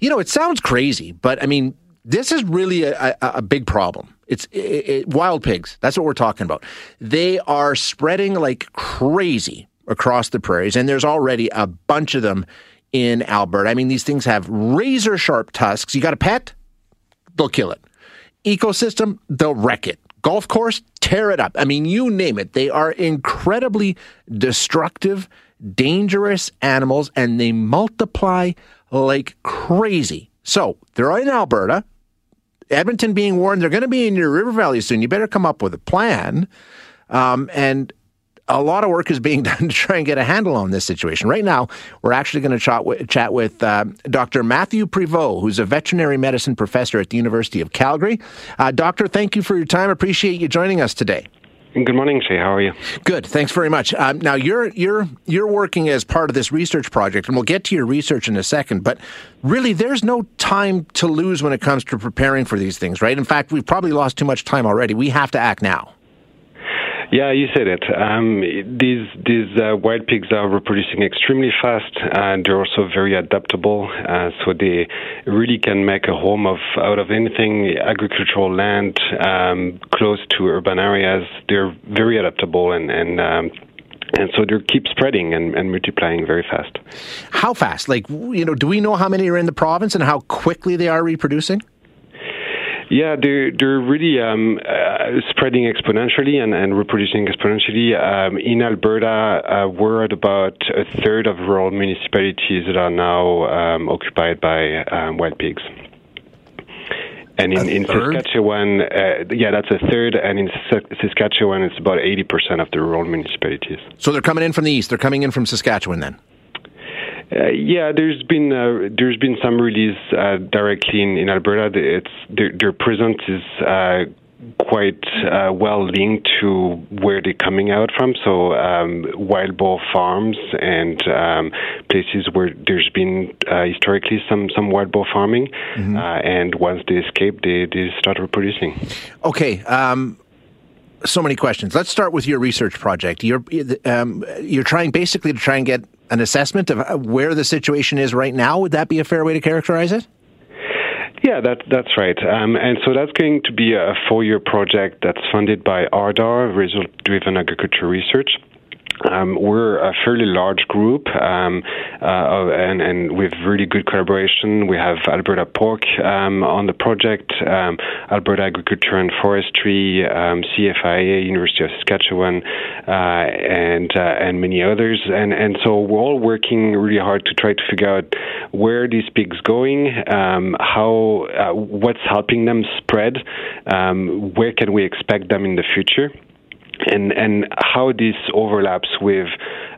You know, it sounds crazy, but I mean, this is really a, a, a big problem. It's it, it, wild pigs. That's what we're talking about. They are spreading like crazy across the prairies, and there's already a bunch of them in Alberta. I mean, these things have razor sharp tusks. You got a pet, they'll kill it. Ecosystem, they'll wreck it. Golf course, tear it up. I mean, you name it. They are incredibly destructive, dangerous animals, and they multiply like crazy. So they're in Alberta. Edmonton being warned they're going to be in your river valley soon. You better come up with a plan. Um, and a lot of work is being done to try and get a handle on this situation. Right now, we're actually going to chat with, chat with uh, Dr. Matthew Pruvot, who's a veterinary medicine professor at the University of Calgary. Uh, doctor, thank you for your time. Appreciate you joining us today. Good morning, Shay. How are you? Good, thanks very much. Um, now you're you're you're working as part of this research project, and we'll get to your research in a second. But really, there's no time to lose when it comes to preparing for these things, right? In fact, we've probably lost too much time already. We have to act now. Yeah, you said it. Um, these these uh, wild pigs are reproducing extremely fast, and they're also very adaptable. Uh, so they really can make a home of out of anything, agricultural land, um, close to urban areas. They're very adaptable and and. Um, and so they keep spreading and, and multiplying very fast. How fast? Like, you know, do we know how many are in the province and how quickly they are reproducing? Yeah, they're they're really um, uh, spreading exponentially and, and reproducing exponentially. Um, in Alberta, uh, we're at about a third of rural municipalities that are now um, occupied by um, wild pigs. And in, in Saskatchewan, uh, yeah, that's a third. And in Saskatchewan, it's about 80% of the rural municipalities. So they're coming in from the east. They're coming in from Saskatchewan then? Uh, yeah, there's been uh, there's been some release uh, directly in, in Alberta. It's their, their presence is uh, quite uh, well linked to where they're coming out from. So um, wild boar farms and um, places where there's been uh, historically some some wild boar farming, mm-hmm. and once they escape, they they start reproducing. Okay. Um so many questions. Let's start with your research project. You're um, you're trying basically to try and get an assessment of uh, where the situation is right now. Would that be a fair way to characterize it? Yeah, that, that's right. Um, and so that's going to be a four year project that's funded by RDAR, Result Driven Agriculture Research. Um, we're a fairly large group, um, uh, and, and with really good collaboration. We have Alberta Pork um, on the project, um, Alberta Agriculture and Forestry, um, CFIA, University of Saskatchewan, uh, and uh, and many others. And and so we're all working really hard to try to figure out where these pigs going, um, how uh, what's helping them spread, where can we expect them in the future and and how this overlaps with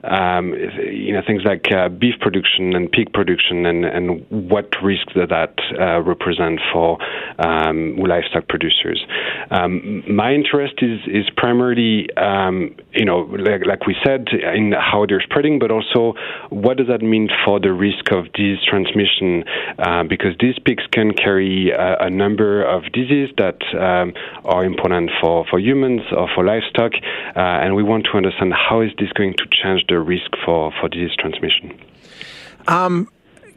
um, you know things like uh, beef production and pig production and and what risks that that uh, represent for um, livestock producers. Um, my interest is is primarily um, you know like, like, we said in how they're spreading, but also what does that mean for the risk of disease transmission uh, because these pigs can carry a, a number of diseases that um, are important for for humans or for livestock, uh, and we want to understand how is this going to change the risk for, for disease transmission. Um,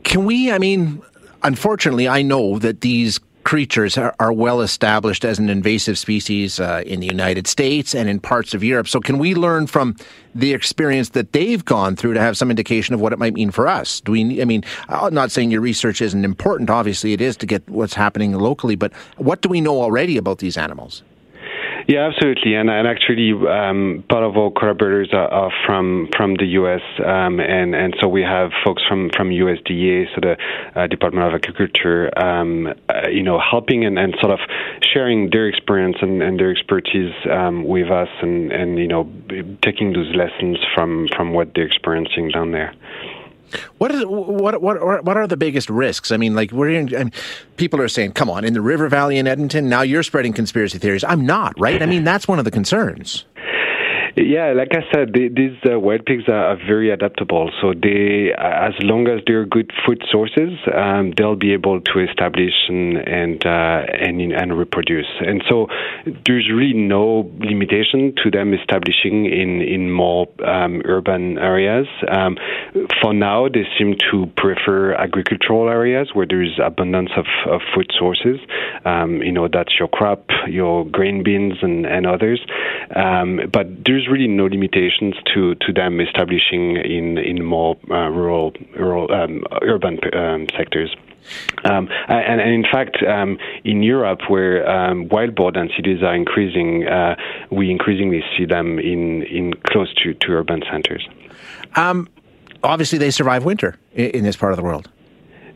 can we, I mean, unfortunately, I know that these creatures are, are well established as an invasive species uh, in the United States and in parts of Europe. So, can we learn from the experience that they've gone through to have some indication of what it might mean for us? Do we? I mean, I'm not saying your research isn't important. Obviously, it is to get what's happening locally. But what do we know already about these animals? Yeah, absolutely. And, and actually, um, part of our collaborators are, are from from the U.S. Um, and and so we have folks from from USDA, so the uh, Department of Agriculture, um, uh, you know, helping and, and sort of sharing their experience and, and their expertise um, with us, and and you know, taking those lessons from from what they're experiencing down there. What is what what what are the biggest risks? I mean, like we're in, I mean, people are saying, "Come on, in the River Valley in Edmonton, now you're spreading conspiracy theories." I'm not, right? I mean, that's one of the concerns. Yeah, like I said, they, these uh, wild pigs are, are, very adaptable. So they, as long as they're good food sources, um, they'll be able to establish and and, uh, and and reproduce. And so there's really no limitation to them establishing in in more um, urban areas. Um, for now, they seem to prefer agricultural areas where there's abundance of, of food sources. Um, you know, that's your crop, your grain bins, and and others. Um, but there's really no limitations to, to them establishing in in more uh, rural rural um, urban um, sectors. Um, and, and, in fact, um, in Europe, where um, wild boar densities are increasing, uh, we increasingly see them in, in close to, to urban centers. Um, obviously, they survive winter in, in this part of the world.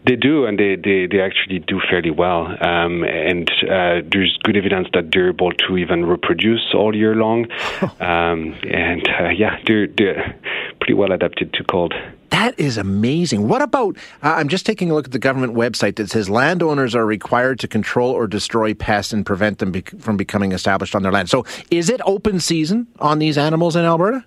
They do, and they, they, they actually do fairly well. Um, and uh, there's good evidence that they're able to even reproduce all year long. um, and uh, yeah, they're, they're pretty well adapted to cold. That is amazing. What about? Uh, I'm just taking a look at the government website that says landowners are required to control or destroy pests and prevent them from becoming established on their land. So, is it open season on these animals in Alberta?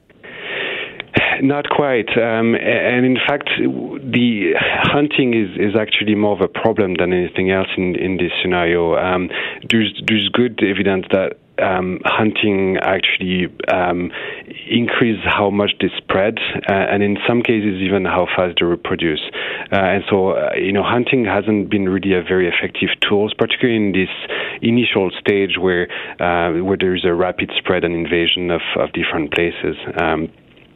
Not quite. Um, and in fact, the hunting is, is actually more of a problem than anything else in, in this scenario. Um, there's, there's good evidence that um, hunting actually um, how much they spread, uh, and in some cases even how fast they reproduce. Uh, and so, uh, you know, hunting hasn't been really a very effective tool, particularly in this initial stage where uh, where there is a rapid spread and invasion of, of different places. Um,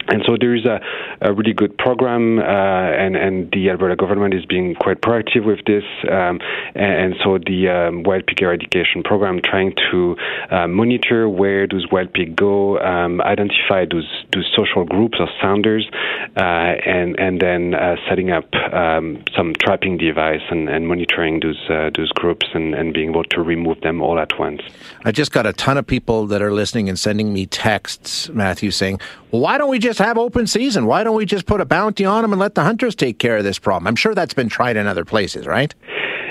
and so there is a, a really good program, uh, and, and the Alberta government is being quite proactive with this. Um, and, and, so the um, wild pig eradication program trying to uh, monitor where those wild pig go, um, identify those those social groups or sounders, uh, and and then uh, setting up um, some trapping device and, and monitoring those uh, those groups and, and being able to remove them all at once. I just got a ton of people that are listening and sending me texts, Matthew, saying, "Well, why don't we just have open season? Why don't we just put a bounty on them and let the hunters take care of this problem? I'm sure that's been tried in other places, right?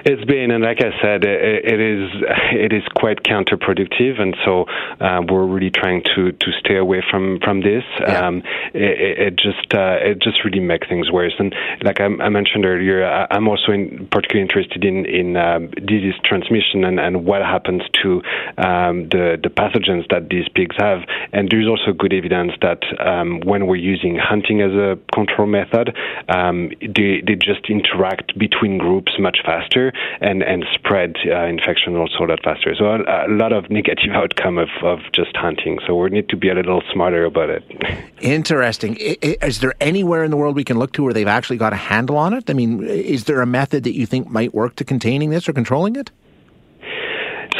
It's been, and like I said, it, it is it is quite counterproductive, and so uh, we're really trying to, to stay away from from this. Yeah. Um, it, it, just uh, it just really makes things worse. And like I, I mentioned earlier, I, am also in, particularly interested in in um, disease transmission and, and what happens to um, the the pathogens that these pigs have. And there's also good evidence that um, when we're using hunting as a control method, um, they they just interact between groups much faster and and spread uh, infection also a lot faster. So a, a, lot of negative outcome of, of just hunting. So we need to be a little smarter about it. Interesting. Is there anywhere in the world we can look to where they've actually got a handle on it? I mean, is there a method that you think might work to containing this or controlling it?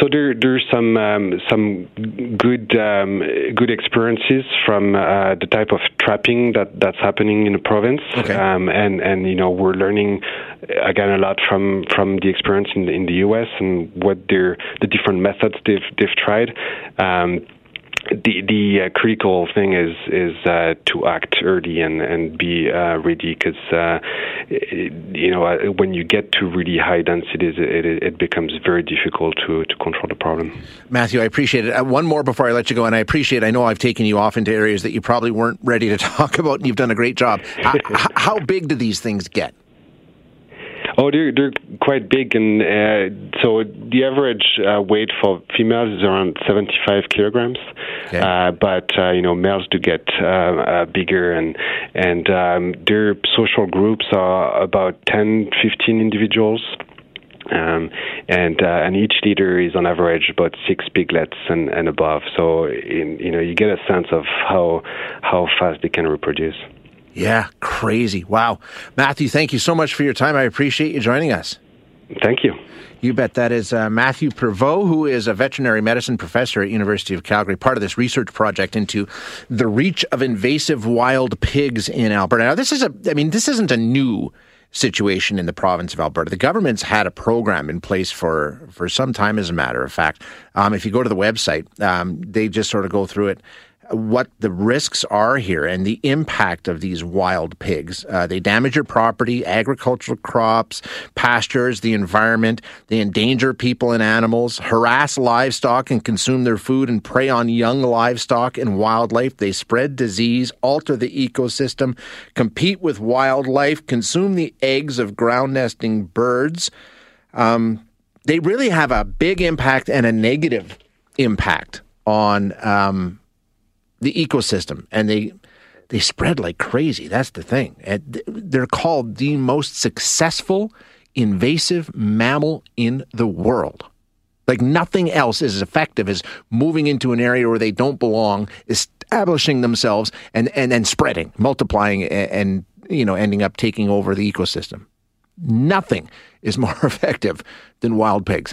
So there, there's some um, some good um, good experiences from uh, the type of trapping that, that's happening in the province, okay. um, and and you know we're learning again a lot from from the experience in the, in the U.S. and what their the different methods they've they've tried. Um, the the uh, critical thing is is uh, to act early and and be uh, ready because uh, you know uh, when you get to really high densities it, it becomes very difficult to to control the problem. Matthew, I appreciate it. Uh, one more before I let you go, and I appreciate. I know I've taken you off into areas that you probably weren't ready to talk about, and you've done a great job. how, how big do these things get? Oh, they're they're quite big, and uh, so the average uh, weight for females is around 75 kilograms. Okay. Uh, but uh, you know, males do get uh, uh, bigger, and and um, their social groups are about 10, 15 individuals. Um, and uh, and each leader is on average about six piglets and, and above. So in, you know you get a sense of how how fast they can reproduce. Yeah, crazy. Wow. Matthew, thank you so much for your time. I appreciate you joining us. Thank you. You bet. That is uh, Matthew Pruvot, who is a veterinary medicine professor at University of Calgary, part of this research project into the reach of invasive wild pigs in Alberta. Now, this is a, I mean, this isn't a new situation in the province of Alberta. The government's had a program in place for, for some time, as a matter of fact. Um, if you go to the website, um, they just sort of go through it what the risks are here and the impact of these wild pigs. Uh, they damage your property, agricultural crops, pastures, the environment. They endanger people and animals, harass livestock and consume their food, and prey on young livestock and wildlife. They spread disease, alter the ecosystem, compete with wildlife, consume the eggs of ground nesting birds. Um, they really have a big impact and a negative impact on. Um, the ecosystem, and they they spread like crazy. That's the thing. They're called the most successful invasive mammal in the world. Like nothing else is as effective as moving into an area where they don't belong, establishing themselves, and and then spreading, multiplying, and, and you know ending up taking over the ecosystem. Nothing is more effective than wild pigs.